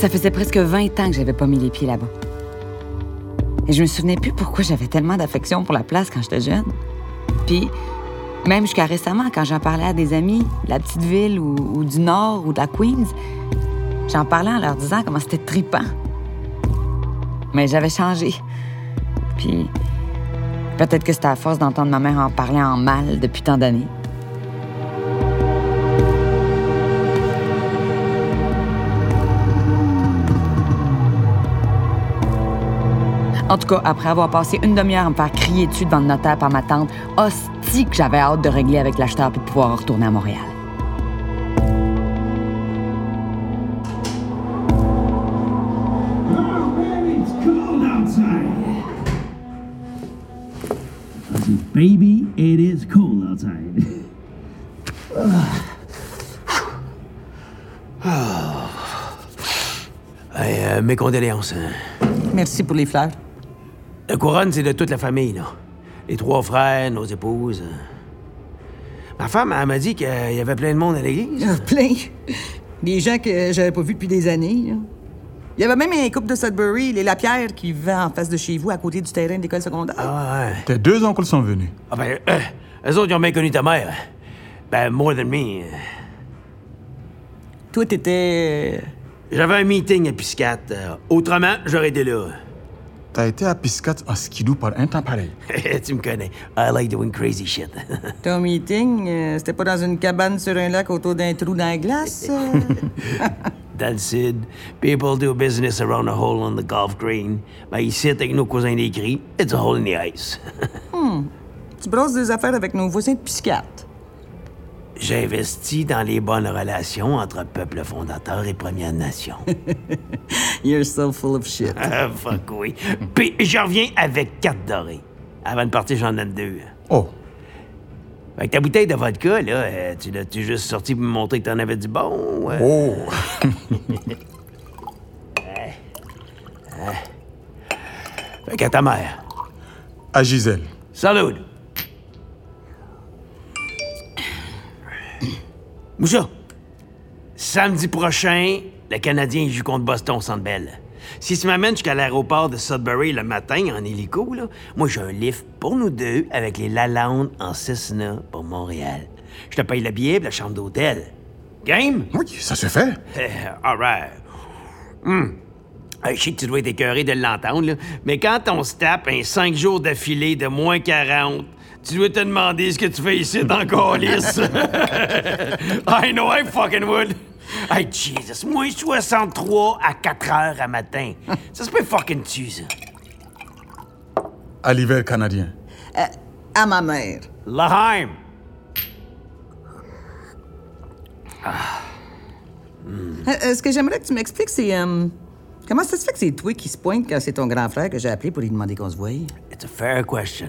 Ça faisait presque 20 ans que j'avais pas mis les pieds là-bas. Et je me souvenais plus pourquoi j'avais tellement d'affection pour la place quand j'étais jeune. Puis, même jusqu'à récemment, quand j'en parlais à des amis de la petite ville ou, du Nord ou de la Queens, j'en parlais en leur disant comment c'était tripant. Mais j'avais changé. Puis, peut-être que c'était à force d'entendre ma mère en parler en mal depuis tant d'années. En tout cas, après avoir passé une demi-heure à me faire crier dessus devant le notaire par ma tante, hostie que j'avais hâte de régler avec l'acheteur pour pouvoir retourner à Montréal. Oh, man, it's cold outside. Baby, it is cold outside. Hey, euh, mes condoléances. hein. Merci pour les fleurs. La couronne, c'est de toute la famille, là. Les trois frères, nos épouses. Ma femme, elle m'a dit qu'il y avait plein de monde à l'église. Plein? Des gens que j'avais pas vus depuis des années. là. Il y avait même un couple de Sudbury, les Lapierre, qui vivaient en face de chez vous, à côté du terrain d'école secondaire. Ah ouais. Tes deux oncles sont venus. Ah ben, euh, eux autres, ils ont bien connu ta mère. Ben, more than me. Toi, t'étais... J'avais un meeting à Piscate. euh, autrement, j'aurais été là. T'as été à Piscate en skidoo par un temps pareil. tu me connais. I like doing crazy shit. Ton meeting, euh, c'était pas dans une cabane sur un lac autour d'un trou dans la glace? euh? Dans le sud, people do business around a hole on the golf green. Ben, ici, avec nos cousins des cris, it's a hole in the ice. tu brosses des affaires avec nos voisins de Piscate. J'ai investi dans les bonnes relations entre peuple fondateur et Première Nation. You're so full of shit. ah, fuck oui. Puis je reviens avec quatre dorées. Avant de partir, j'en donne deux. Oh, Fait que ta bouteille de vodka, là, euh, tu l'as-tu juste sorti pour me montrer que t'en avais du bon? euh? oh. Fait qu'à ta mère. À Gisèle. Salut! Moussa, samedi prochain, le Canadien joue contre Boston au Centre Bell. Si tu m'amènes jusqu'à l'aéroport de Sudbury le matin en hélico, là, moi j'ai un lift pour nous deux avec les Lalonde en Cessna pour Montréal. Je te paye le billet et la chambre d'hôtel. Game? Oui, ça se fait. Eh, all right. Hmm. Hey, Je sais que tu dois être écœuré de l'entendre, mais quand on se tape un 5 jours d'affilée de moins 40, tu dois te demander ce que tu fais ici dans calice? I know I fucking would. Hey, Jesus, moins 63 à 4 heures à matin. Ça se peut fucking tu ça? À l'hiver canadien. À ma mère. Laheim. Euh, euh, ce que j'aimerais que tu m'expliques, c'est... euh, comment ça se fait que c'est toi qui se pointe quand c'est ton grand frère que j'ai appelé pour lui demander qu'on se voie? It's a fair question.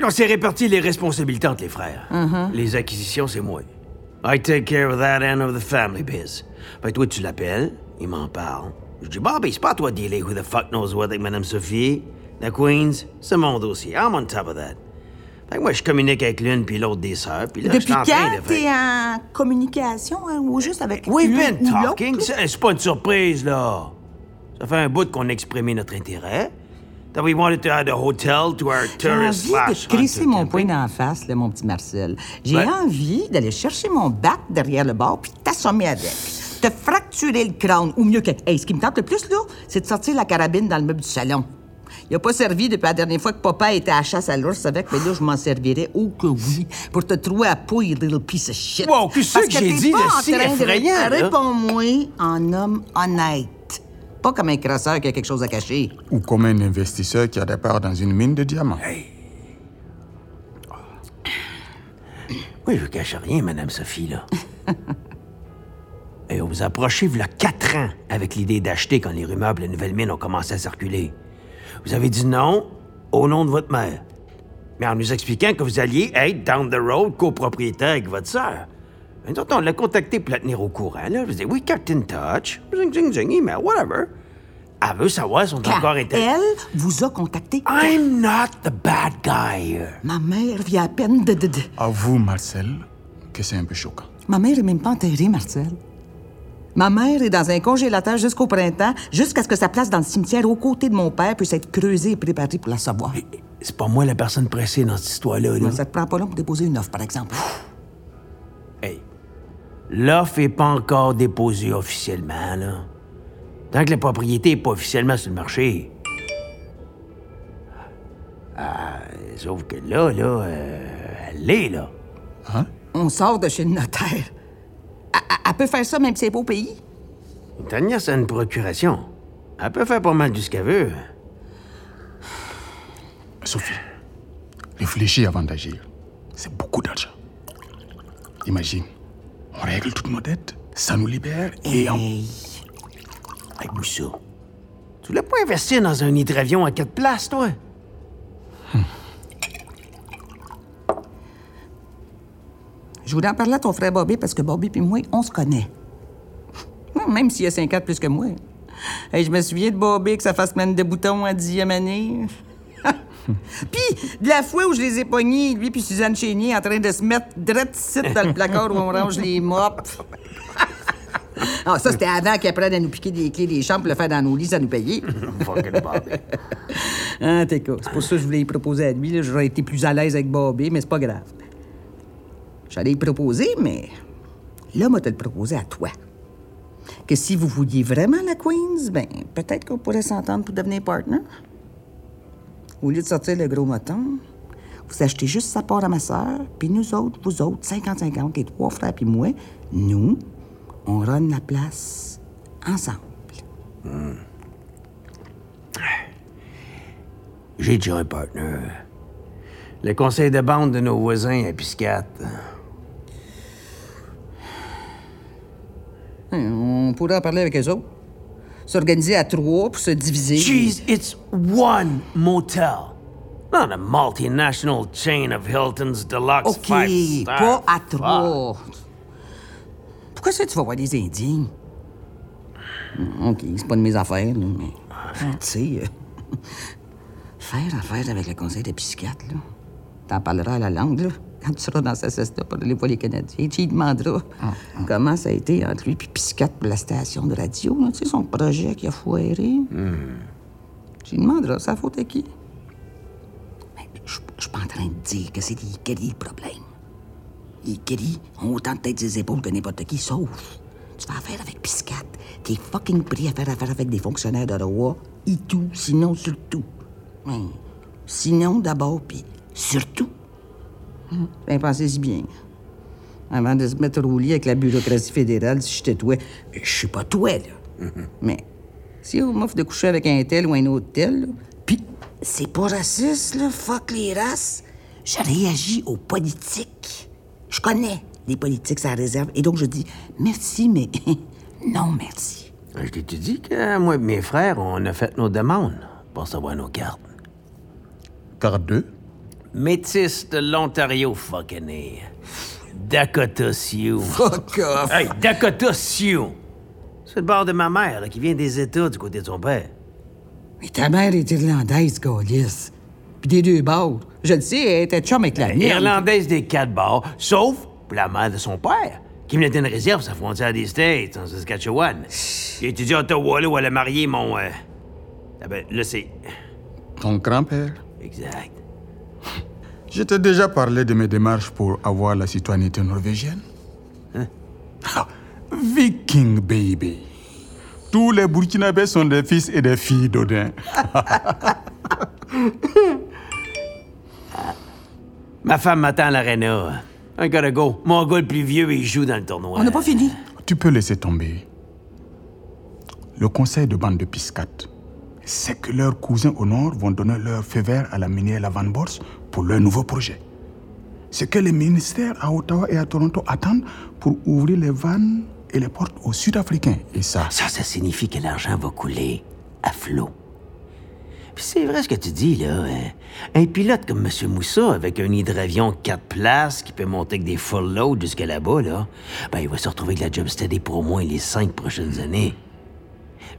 Qu'on s'est réparti les responsabilités entre les frères. Les acquisitions, c'est moi. I take care of that end of the family biz. Fait que toi, tu l'appelles, il m'en parle. Je dis, Bobby, c'est pas à toi de dealer who the fuck knows what avec Madame Sophie. La Queens, c'est mon dossier. I'm on top of that. Fait que moi, je communique avec l'une puis l'autre des sœurs, puis là, Depuis quand de t'es en communication hein, ou juste avec We've been talking. c'est pas une surprise, là. Ça fait un bout qu'on a exprimé notre intérêt. That we wanted to add a hotel to our J'ai tourist envie slash de crisser mon poing d'en face, là, mon petit Marcel. J'ai envie d'aller chercher mon bat derrière le bar puis t'assommer avec. Te fracturer le crâne. Ou mieux que... Hey, ce qui me tente le plus, là, c'est de sortir la carabine dans le meuble du salon. Il a pas servi depuis la dernière fois que papa était à la chasse à l'ours avec, mais là, je m'en servirais, oh que oui, pour te trouver à you little piece of shit. Wow, qu'est-ce Parce que j'ai dit de si effrayant? Réponds-moi en homme honnête. Pas comme un crasseur qui a quelque chose à cacher. Ou comme un investisseur qui a des parts dans une mine de diamants. Oui, je cache rien, Madame Sophie, là. Et on vous approchez il y a quatre ans avec l'idée d'acheter quand les rumeurs de la nouvelle mine ont commencé à circuler. Vous avez dit non au nom de votre mère. Mais en nous expliquant que vous alliez être down the road copropriétaire avec votre sœur. On l'a contacté pour la tenir au courant. Là, je vous dis, we kept in touch. Zing, zing, zing, email, whatever. Elle veut savoir si on est encore intéressé. elle vous a contacté. I'm not the bad guy here. Ma mère vient à peine de... de, de- Avoue, Marcel, que c'est un peu choquant. Ma mère est même pas enterrée, Marcel. Ma mère est dans un congélateur jusqu'au printemps, jusqu'à ce que sa place dans le cimetière aux côtés de mon père puisse être creusée et préparée pour la savoir. C'est pas moi la personne pressée dans cette histoire-là. là. Ça te prend pas long pour déposer une offre, par exemple. L'offre est pas encore déposée officiellement, là. Tant que la propriété est pas officiellement sur le marché. Ah, sauf que là, là, euh, elle l'est, là. On sort de chez le notaire. Elle, peut faire ça même si c'est pas au pays? Tania, c'est une procuration. Elle peut faire pas mal de ce qu'elle veut. Sophie, réfléchis avant d'agir. C'est beaucoup d'argent. Imagine, on règle toutes nos dettes, ça nous libère et en... Hey, Moussa, tu voulais pas investir dans un hydravion à quatre places, toi? Je voulais en parler à ton frère Bobby parce que Bobby puis moi, on se connaît. Même s'il a 5 ans de plus que moi. Hey, je me souviens de Bobby que ça fasse plein de boutons en dixième année. Puis, de la fois où je les ai pognés, lui puis Suzanne Chénier, en train de se mettre direct ici dans le placard où on range les mops. Ah, ça, c'était avant qu'ils apprennent à nous piquer des clés des chambres pour le faire dans nos lits, ça nous payer. Ah, t'es cool. C'est pour ça que je voulais y proposer à lui. J'aurais été plus à l'aise avec Bobby, mais c'est pas grave. J'allais y proposer, mais là, moi, te le proposer à toi. Que si vous vouliez vraiment la Queens, ben, peut-être qu'on pourrait s'entendre pour devenir partner. Au lieu de sortir le gros moton, vous achetez juste sa part à ma sœur, puis nous autres, vous autres, 50-50, les trois frères puis moi, nous, on run la place ensemble. J'ai déjà un partner. Le conseil de bande de nos voisins à Piscate. Hein, On pourrait en parler avec eux autres. S'organiser à trois pour se diviser. Jeez, it's one motel. Not a multinational chain of Hilton's deluxe OK, five pas à trois. Pourquoi ça, tu vas voir des Indiens? Hum, OK, c'est pas de mes affaires, là, mais... Tu sais, euh, faire affaire avec le conseil de psychiatre, là. T'en parleras à la langue, là, quand tu seras dans sa cesta pour aller voir les Canadiens. Tu lui demanderas comment ça a été entre lui et psychiatre pour la station de radio, là, tu sais, son projet qui a foiré. Tu lui demanderas, ça faute à qui? Ben, Je suis pas en train de dire que c'est les Kelly le problème. Les Kelly ont autant de têtes et des épaules que n'importe qui, sauf tu fais affaire avec Piscat. T'es fucking pris à faire affaire avec des fonctionnaires d'Ottawa et tout, sinon surtout. Ouais. Sinon d'abord, puis surtout. Hum, Ben, pensez-y bien. Avant de se mettre au lit avec la bureaucratie fédérale, si j'étais toi, je suis pas toi, là. Mais si on m'offre de coucher avec un tel ou un autre tel, là, puis c'est pas raciste, là, fuck les races, je réagis aux politiques. Je connais les politiques, ça réserve, et donc je dis merci, mais non merci. Je t'ai dit que moi et mes frères, on a fait nos demandes pour savoir nos cartes? Carte 2 Métis de l'Ontario, fucking A. Dakota Sioux. Fuck off! Hey, Dakota Sioux! C'est le bord de ma mère, là, qui vient des États du côté de son père. Mais ta mère est irlandaise, Gaulis. Puis des deux bords. Je le sais, elle était chum avec la mienne. Irlandaise des quatre bords, sauf pour la mère de son père, qui venait d'une réserve à sa frontière des States, en Saskatchewan. J'ai étudié à Ottawa, là, où elle a marié mon... euh, Ah ben, là, c'est... Ton grand-père? Exact. Je t'ai déjà parlé de mes démarches pour avoir la citoyenneté norvégienne. Ah, Viking baby. Tous les Burkinabés sont des fils et des filles d'Odin. Ma femme m'attend à l'aréna. I gotta go. Mon gars le plus vieux, il joue dans le tournoi. On n'a pas fini. Tu peux laisser tomber. Le conseil de bande de Piscat, c'est que leurs cousins au nord vont donner leur feu vert à la minière Lavanborse pour leur nouveau projet. C'est que les ministères à Ottawa et à Toronto attendent pour ouvrir les vannes et les portes aux Sud-Africains. Et ça, Ça, ça signifie que l'argent va couler à flot. Puis c'est vrai ce que tu dis, là. hein. Un pilote comme M. Moussa, avec un hydravion quatre places qui peut monter avec des full loads jusqu'à là-bas, là, ben, il va se retrouver avec la job steady pour au moins les cinq prochaines années.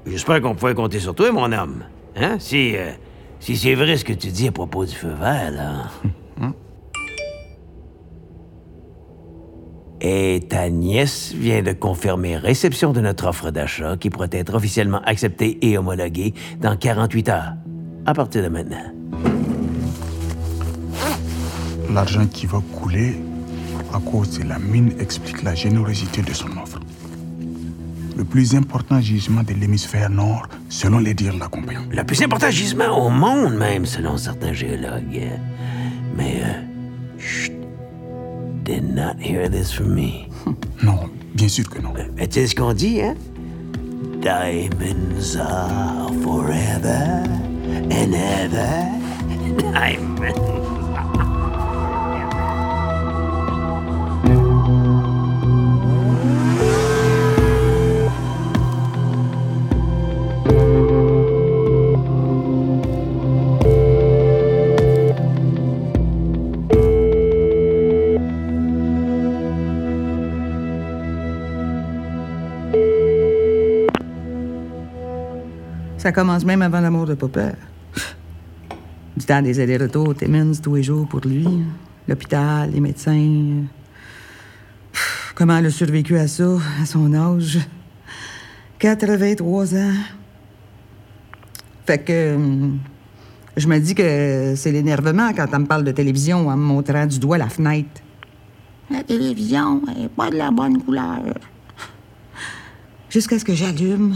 J'espère qu'on pourrait compter sur toi, mon homme. Hein? Si, euh, si c'est vrai ce que tu dis à propos du feu vert, là. Et ta nièce vient de confirmer réception de notre offre d'achat qui pourrait être officiellement acceptée et homologuée dans 48 heures, à partir de maintenant. L'argent qui va couler à cause de la mine explique la générosité de son offre. Le plus important gisement de l'hémisphère nord, selon les dires de la compagnie. Le plus important gisement au monde, même, selon certains géologues. Mais, euh, chut, did not hear this from me. Non, bien sûr que non. Mais tu sais ce qu'on dit, hein? Diamonds are forever and ever. Diamonds. Ça commence même avant la mort de papa. Du temps des allers-retours Timmins tous les jours pour lui. L'hôpital, les médecins. Comment elle a survécu à ça, à son âge? 83 ans. Fait que. hum, Je me dis que c'est l'énervement quand elle me parle de télévision en me montrant du doigt la fenêtre. La télévision est pas de la bonne couleur. Jusqu'à ce que j'allume.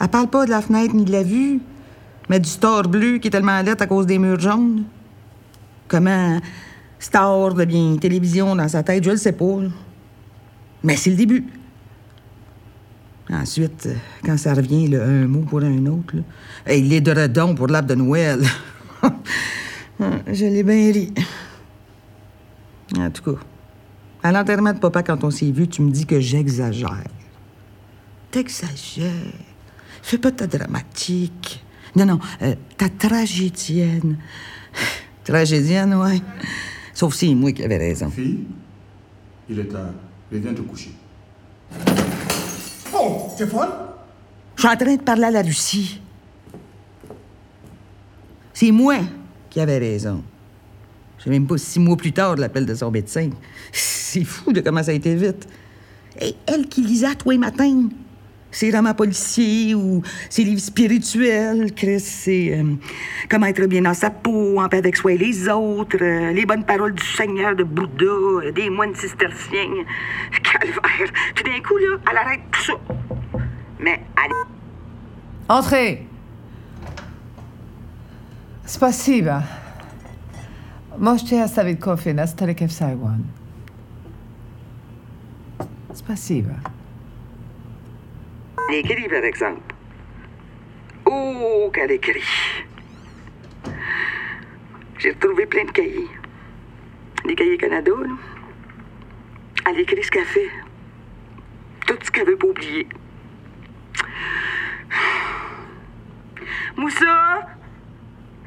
Elle parle pas de la fenêtre ni de la vue, mais du star bleu qui est tellement laid à cause des murs jaunes. Comment star devient télévision dans sa tête, je le sais pas. Mais c'est le début. Ensuite, quand ça revient, là, un mot pour un autre, là, hey, les redons pour l'arbre de Noël. je l'ai bien ri. En tout cas, à l'enterrement de papa, quand on s'est vu, tu me dis que j'exagère. T'exagères. Fais pas ta dramatique. Non, non, euh, ta tragédienne. Tragédienne, ouais. Sauf si c'est moi qui avais raison. Fille, il est tard. Reviens te coucher. Oh, Stéphane? Je suis en train de parler à la Lucie. C'est moi qui avais raison. Je sais même pas six mois plus tard de l'appel de son médecin. C'est fou de comment ça a été vite. Et elle qui lisait à tous les matins. Ses romans policiers ou ses livres spirituels, Chris, c'est euh, comment être bien dans sa peau, en paix avec soi et les autres, euh, les bonnes paroles du Seigneur de Bouddha, euh, des moines cisterciens. Calvaire. Tout d'un coup, là, elle arrête tout ça. Mais elle Entrez. Спасибо. Можете оставить кофе на столике в Сайгон. Спасибо. Elle écrit, par exemple. Oh, qu'elle écrit. J'ai retrouvé plein de cahiers. Des cahiers Canada, là. Elle écrit ce qu'elle fait. Tout ce qu'elle veut pas oublier. Moussa!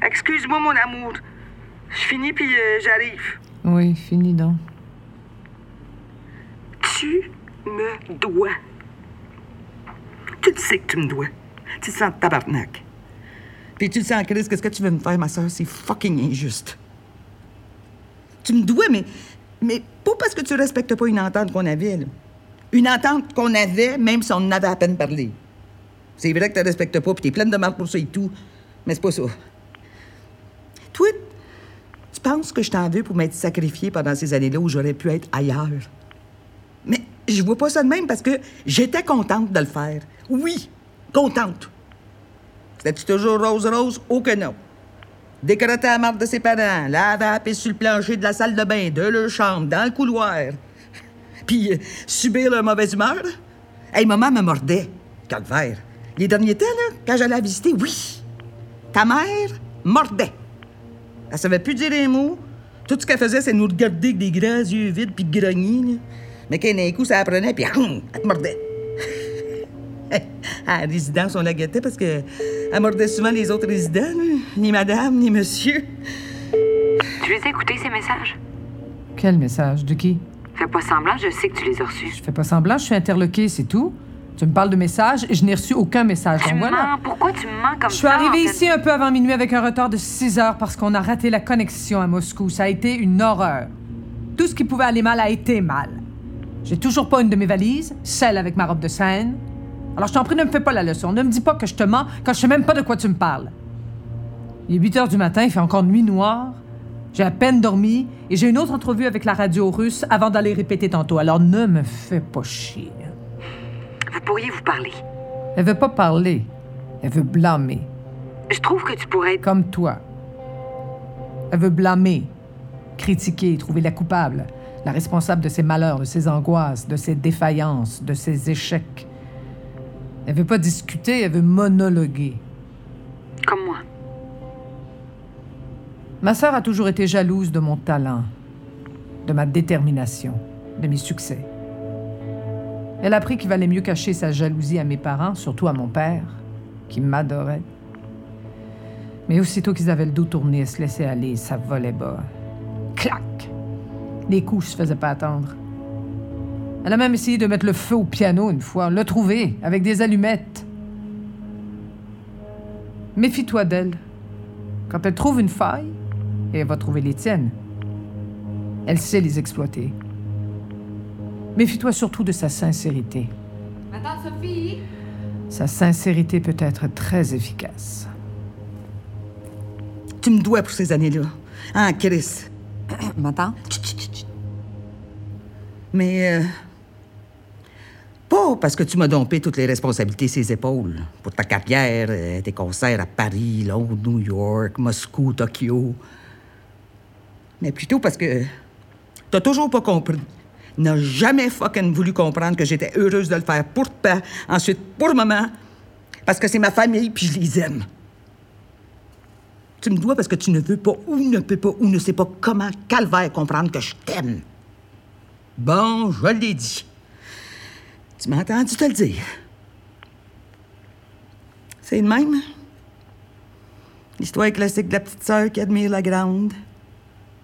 Excuse-moi, mon amour. Je finis, puis euh, j'arrive. Oui, fini donc. Tu me dois. Tu sais que tu me dois. Tu te sens tabarnak. Puis tu le sens, Chris, que ce que tu veux me faire, ma soeur, c'est fucking injuste. Tu me dois, mais, mais pas parce que tu respectes pas une entente qu'on avait, là. Une entente qu'on avait, même si on en avait à peine parlé. C'est vrai que tu respectes pas, puis t'es pleine de marque pour ça et tout, mais c'est pas ça. Toi, tu penses que je t'en veux pour m'être sacrifié pendant ces années-là où j'aurais pu être ailleurs? Mais je vois pas ça de même parce que j'étais contente de le faire. Oui, contente. C'était-tu toujours rose-rose? Oh que non. Décrotter la marque de ses parents, laver la pisse sur le plancher de la salle de bain, de leur chambre, dans le couloir. Puis euh, subir leur mauvaise humeur. Hey, maman me mordait. Calvaire. Les derniers temps, quand j'allais la visiter, oui. Ta mère mordait. Elle savait plus dire un mot. Tout ce qu'elle faisait, c'est nous regarder avec des grands yeux vides puis grogner. Mais qu'un d'un coup, ça la prenait, puis hum, elle te mordait. à la résidence, on la guettait parce que elle mordait souvent les autres résidents, là. ni madame, ni monsieur. Tu les as écoutés, ces messages? Quel message? De qui? Fais pas semblant, je sais que tu les as reçus. Je fais pas semblant, je suis interloquée, c'est tout. Tu me parles de messages et je n'ai reçu aucun message. Tu Donc voilà. mens. Pourquoi tu mens comme Je suis ça? arrivée en fait? ici un peu avant minuit avec un retard de 6 heures parce qu'on a raté la connexion à Moscou. Ça a été une horreur. Tout ce qui pouvait aller mal a été mal. J'ai toujours pas une de mes valises, celle avec ma robe de scène. Alors je t'en prie, ne me fais pas la leçon. Ne me dis pas que je te mens quand je sais même pas de quoi tu me parles. Il est 8 heures du matin, il fait encore nuit noire. J'ai à peine dormi et j'ai une autre entrevue avec la radio russe avant d'aller répéter tantôt. Alors ne me fais pas chier. Vous pourriez vous parler. Elle veut pas parler. Elle veut blâmer. Je trouve que tu pourrais être... Comme toi. Elle veut blâmer, critiquer, trouver la coupable, la responsable de ses malheurs, de ses angoisses, de ses défaillances, de ses échecs. Elle veut pas discuter, elle veut monologuer. comme moi. Ma sœur a toujours été jalouse de mon talent, de ma détermination, de mes succès. Elle a appris qu'il valait mieux cacher sa jalousie à mes parents, surtout à mon père, qui m'adorait. Mais aussitôt qu'ils avaient le dos tourné, elle se laissait aller, ça volait bas. Clac! Les coups se faisaient pas attendre. Elle a même essayé de mettre le feu au piano une fois, l'a trouvé, avec des allumettes. Méfie-toi d'elle. Quand elle trouve une faille, et elle va trouver les tiennes. Elle sait les exploiter. Méfie-toi surtout de sa sincérité. Ma tante Sophie? Sa sincérité peut être très efficace. Tu me dois pour ces années-là. Hein, Chris? Ma tante? Mais. euh, pas parce que tu m'as dompé toutes les responsabilités ses épaules. Pour ta carrière, euh, tes concerts à Paris, Londres, New York, Moscou, Tokyo. Mais plutôt parce que. T'as toujours pas compris. N'as jamais fucking voulu comprendre que j'étais heureuse de le faire pour papa, ensuite pour maman, parce que c'est ma famille puis je les aime. Tu me dois parce que tu ne veux pas ou ne peux pas ou ne sais pas comment calvaire comprendre que je t'aime. Bon, je l'ai dit. Tu m'as entendu te le dire. C'est le même? L'histoire classique de la petite sœur qui admire la grande,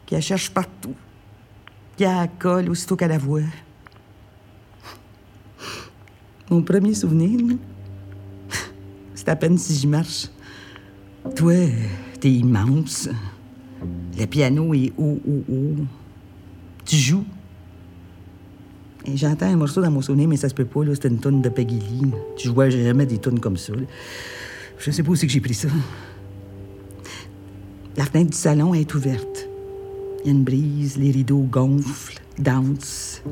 qui la cherche partout, qui la colle aussitôt qu'elle la voit. Mon premier souvenir, c'est à peine si j'y marche. Toi, t'es immense. Le piano est haut, haut, haut. Tu joues. J'entends un morceau dans mon souvenir, mais ça se peut pas. C'était une tonne de Peggy Lee. Tu jouais jamais des tonnes comme ça. Je sais pas où c'est que j'ai pris ça. La fenêtre du salon est ouverte. Il y a une brise, les rideaux gonflent, dansent.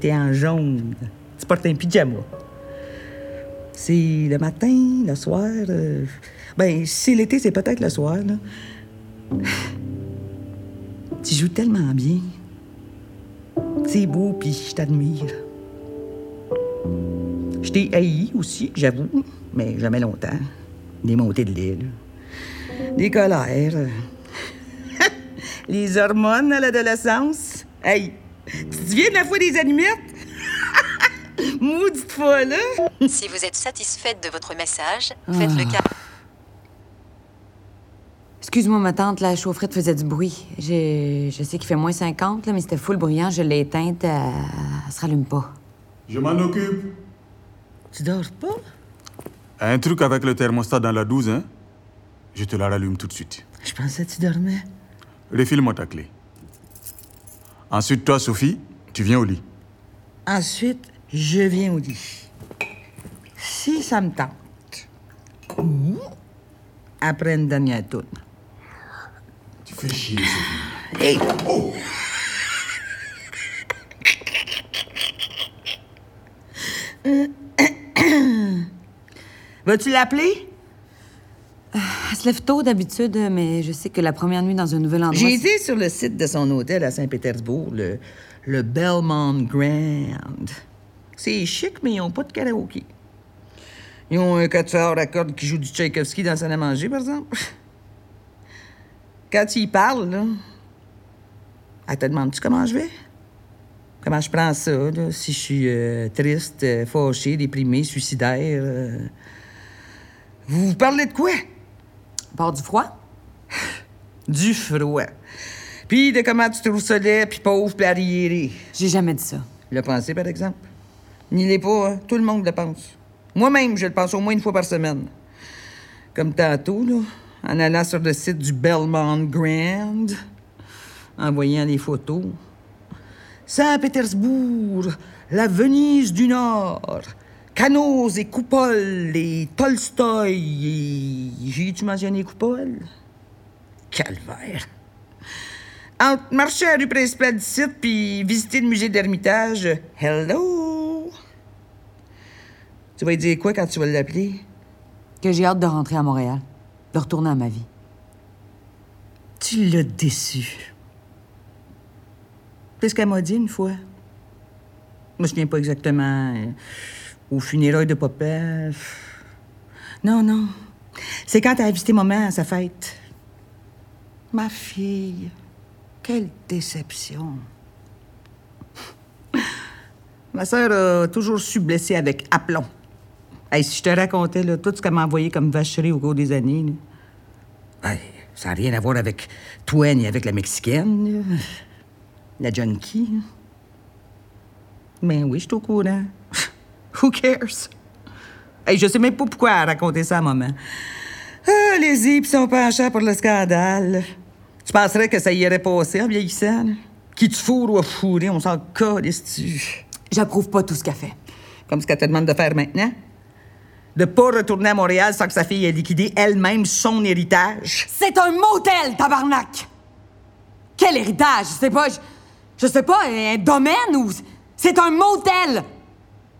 T'es en jaune. Tu portes un pyjama. C'est le matin, le soir. euh, Ben, si c'est l'été, c'est peut-être le soir, là. Tu joues tellement bien. C'est beau, puis je t'admire. Je t'ai haï aussi, j'avoue, mais jamais longtemps. Des montées de là. Des colères. Les hormones à l'adolescence. Hey, tu te souviens de la fois des allumettes? Maudite fois, là! Si vous êtes satisfaite de votre message, faites-le cas. Excuse-moi, ma tante, la chaufferette faisait du bruit. Je sais qu'il fait moins 50, là, mais c'était full bruyant. Je l'ai éteinte. Elle... elle se rallume pas. Je m'en occupe. Tu dors pas? Un truc avec le thermostat dans la 12, hein? Je te la rallume tout de suite. Je pensais que tu dormais. Refile-moi ta clé. Ensuite, toi, Sophie, tu viens au lit. Ensuite, je viens au lit. Si ça me tente. Ou après une dernière tourne. Fais chier, Sophie. Hey! Vas-tu l'appeler? Elle se lève tôt d'habitude, mais je sais que la première nuit dans un nouvel endroit. J'ai été sur le site de son hôtel à Saint-Pétersbourg, le, le Belmont Grand. C'est chic, mais ils n'ont pas de karaoké. Ils ont un quatuor à cordes qui joue du Tchaïkovski dans la salle à manger, par exemple. Quand tu y parles, là, elle te demande-tu comment je vais? Comment je prends ça, là, si je suis euh, triste, euh, fâché, déprimé, suicidaire? euh? Vous vous parlez de quoi? Bord du froid? Du froid. Puis de comment tu trouves ça laid, puis pauvre, puis arriéré. J'ai jamais dit ça. Le penser, par exemple? N'y l'est pas, hein? Tout le monde le pense. Moi-même, je le pense au moins une fois par semaine. Comme tantôt, là, en allant sur le site du Belmont Grand, en voyant les photos. Saint-Pétersbourg, la Venise du Nord, Canaux et Coupoles et Tolstoï et... J'ai-tu mentionné Coupole? Calvaire. Entre marcher à rue principale du site puis visiter le musée d'Ermitage, hello! Tu vas lui dire quoi quand tu vas l'appeler? Que j'ai hâte de rentrer à Montréal, de retourner à ma vie. Tu l'as déçu. C'est ce qu'elle m'a dit une fois. Je me souviens pas exactement. euh, au funérailles de papa. Non, non. C'est quand a visité maman à sa fête. Ma fille. Quelle déception. Ma sœur a toujours su blesser avec aplomb. Hey, si je te racontais là, tout ce qu'elle m'a envoyé comme vacherie au cours des années, là. Hey, ça n'a rien à voir avec toi ni avec la Mexicaine, là. la junkie. là. Mais oui, je suis au courant. Who cares? Hey, je sais même pas pourquoi elle a raconté ça à maman. Ah, les yeux sont penchants pour le scandale. Tu penserais que ça y aurait passé en vieillissant? là? Qui te fourre ou a fourré, on s'en calisse-tu? J'approuve pas tout ce qu'elle fait. Comme ce qu'elle te demande de faire maintenant? De pas retourner à Montréal sans que sa fille ait liquidé elle-même son héritage? C'est un motel, tabarnak! Quel héritage? Je sais pas, je, je sais pas, un domaine ou... C'est un motel!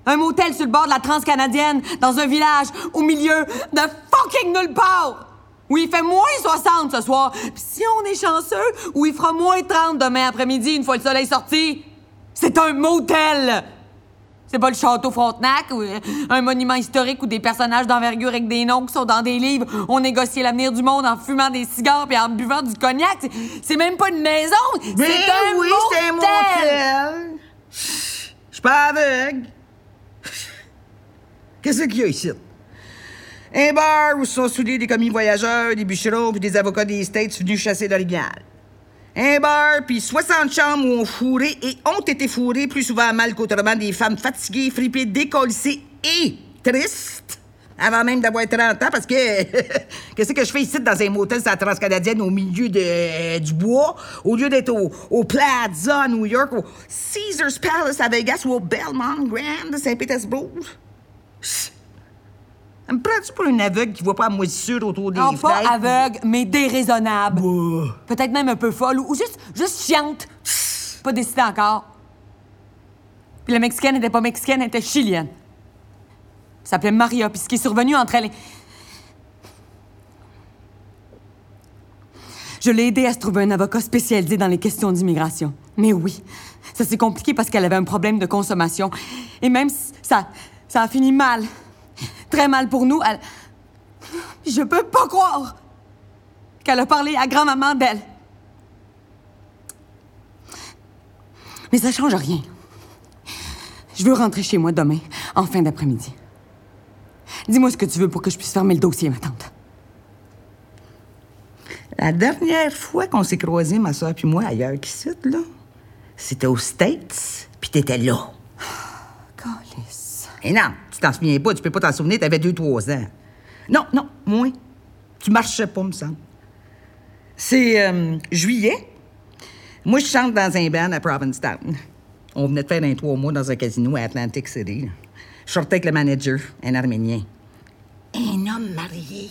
Un motel sur le bord de la transcanadienne, dans un village, au milieu de fucking nulle part! Où il fait moins 60 ce soir. Puis si on est chanceux, où il fera moins 30 demain après-midi, une fois le soleil sorti. C'est un motel! C'est pas le château Frontenac ou euh, un monument historique où des personnages d'envergure avec des noms qui sont dans des livres ont négocié l'avenir du monde en fumant des cigares et en buvant du cognac. C'est- même pas une maison, c'est un oui, c'est un motel. Je suis pas aveugle. Qu'est-ce qu'il y a ici? Un bar où se sont soudés des commis voyageurs, des bûcherons puis des avocats des States venus chasser l'orignal. Un bar, puis 60 chambres où on fourré et ont été fourrés plus souvent mal qu'autrement des femmes fatiguées, fripées, décollissées et tristes. Avant même d'avoir 30 ans, parce que qu'est-ce que je fais ici dans un motel sur la transcanadienne au milieu de, du bois, au lieu d'être au, au Plaza à New York, au Caesars Palace à Vegas ou au Belmont Grand de Saint-Pétersbourg? Me prends-tu pour une aveugle qui voit pas la moisissure autour des Non, pas aveugle, mais déraisonnable. Peut-être même un peu folle ou, ou juste, juste chiante. Pas décidée encore. Puis la Mexicaine n'était pas mexicaine, elle était chilienne. Elle s'appelait Maria, puis ce qui est survenu entre elle et... Je l'ai aidée à se trouver un avocat spécialisé dans les questions d'immigration. Mais oui, ça s'est compliqué parce qu'elle avait un problème de consommation. Et même si ça, ça a fini mal. Très mal pour nous. Elle... Je peux pas croire qu'elle a parlé à grand-maman d'elle. Mais ça change rien. Je veux rentrer chez moi demain, en fin d'après-midi. Dis-moi ce que tu veux pour que je puisse fermer le dossier, ma tante. La dernière fois qu'on s'est croisés, ma soeur puis moi, ailleurs qu'ici, là, c'était aux States, puis t'étais là. Calice. Et non, t'en souviens pas, tu peux pas t'en souvenir, t'avais deux, trois ans. Non, non, moi, tu marchais pas, me semble. C'est euh, juillet. Moi, je chante dans un band à Provincetown. On venait de faire un trois mois dans un casino à Atlantic City. Je sortais avec le manager, un Arménien. Un homme marié.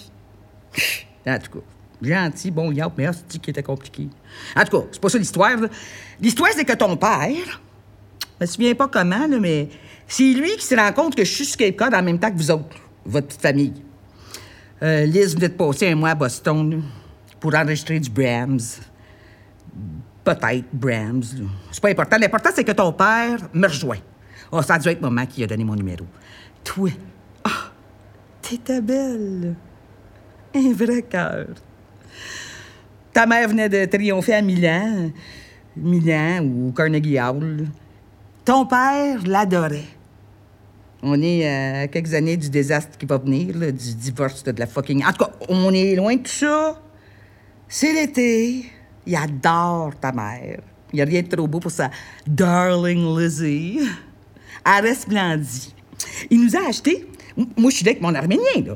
En tout cas, gentil, bon yap, mais c'est qui était compliqué. En tout cas, c'est pas ça l'histoire. L'histoire, c'est que ton père, je me souviens pas comment, là, mais c'est lui qui se rend compte que je suis scapegoat en même temps que vous autres, votre petite famille. Euh, Liz venait de passer un mois à Boston pour enregistrer du Brahms. Peut-être Brahms. C'est pas important. L'important, c'est que ton père me rejoint. Oh, ça a dû être maman qui a donné mon numéro. Toi, ah, t'étais belle. Un vrai cœur. Ta mère venait de triompher à Milan. Milan ou Carnegie Hall. Ton père l'adorait. On est à quelques années du désastre qui va venir, du divorce de la fucking. En tout cas, on est loin de ça. C'est l'été. Il adore ta mère. Il n'y a rien de trop beau pour sa darling Lizzie. Elle resplendit. Il nous a acheté. Moi, je suis avec mon arménien.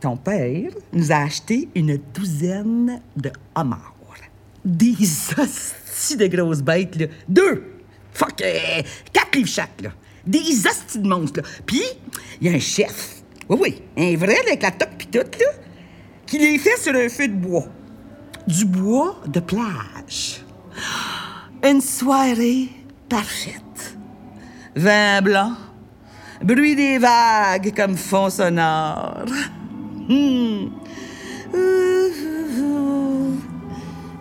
Ton père nous a acheté une douzaine de homards. Des hosties de grosses bêtes, là. Deux! Fuck, euh, quatre livres chaque. Des hosties de monstres, là. Puis, il y a un chef. Oui, oui, un vrai, là, avec la toque pis tout, là. Qui les fait sur un feu de bois. Du bois de plage. Une soirée parfaite. Vin blanc. Bruit des vagues comme fond sonore. Hmm.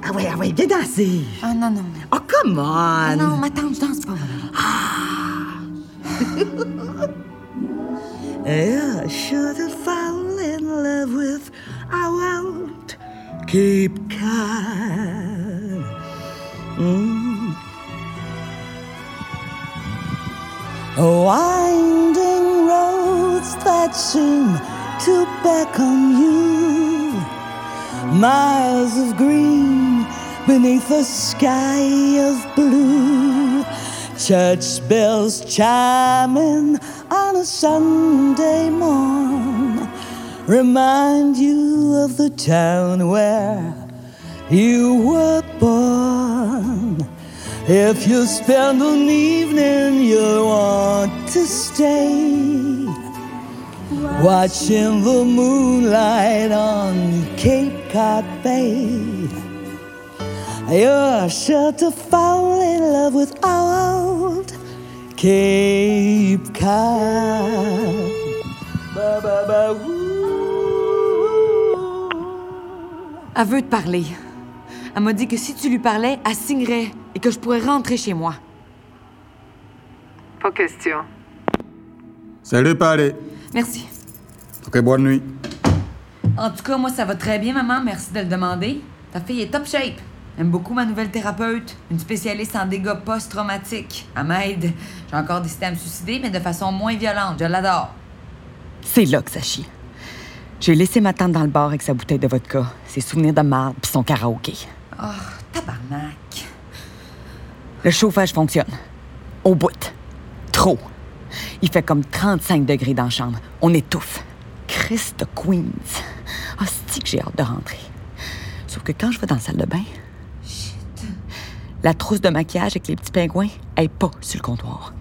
Ah ouais, ah ouais, viens danser. Ah non, non. Oh, come on. Ah non, ma tante, je danse pas. I should have fallen in love with I won't keep calm. Mm. Winding roads that seem to beckon you. Miles of green beneath a sky of blue. Church bells chiming on a Sunday morn remind you of the town where you were born. If you spend an evening, you'll want to stay. Watching the moonlight on Cape Cod Bay. You're sure to fall in love with old Cape Cod. Ba, ba, ba, woo. Elle veut te parler. Elle m'a dit que si tu lui parlais, elle signerait et que je pourrais rentrer chez moi. Pas question. Salut, Paris. Merci. Ok, bonne nuit. En tout cas, moi, ça va très bien, maman. Merci de le demander. Ta fille est top shape. Aime beaucoup ma nouvelle thérapeute, une spécialiste en dégâts post-traumatiques. Elle m'aide. J'ai encore décidé à me suicider, mais de façon moins violente. Je l'adore. C'est là que ça chie. J'ai laissé ma tante dans le bar avec sa bouteille de vodka, ses souvenirs de marde puis son karaoké. Oh, tabarnak. Le chauffage fonctionne. Au bout. Trop. Il fait comme 35 degrés dans la chambre. On étouffe. Christ de Queens. Hostie que j'ai hâte de rentrer. Sauf que quand je vais dans la salle de bain... La trousse de maquillage avec les petits pingouins, elle est pas sur le comptoir.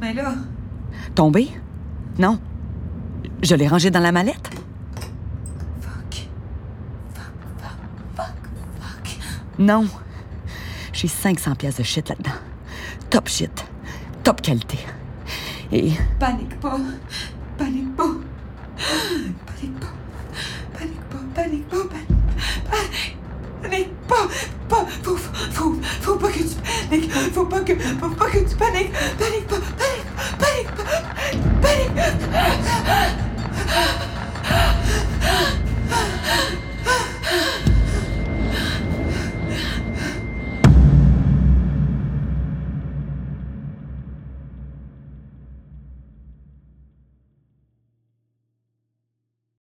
Mais là... Tombée? Non. Je l'ai rangée dans la mallette. Fuck. Fuck, fuck, fuck, fuck. Non. J'ai 500 pièces de shit là-dedans. Top shit. Top qualité. Et... Panique pas. Panique Faut pas que, faut pas que tu paniques. Panique.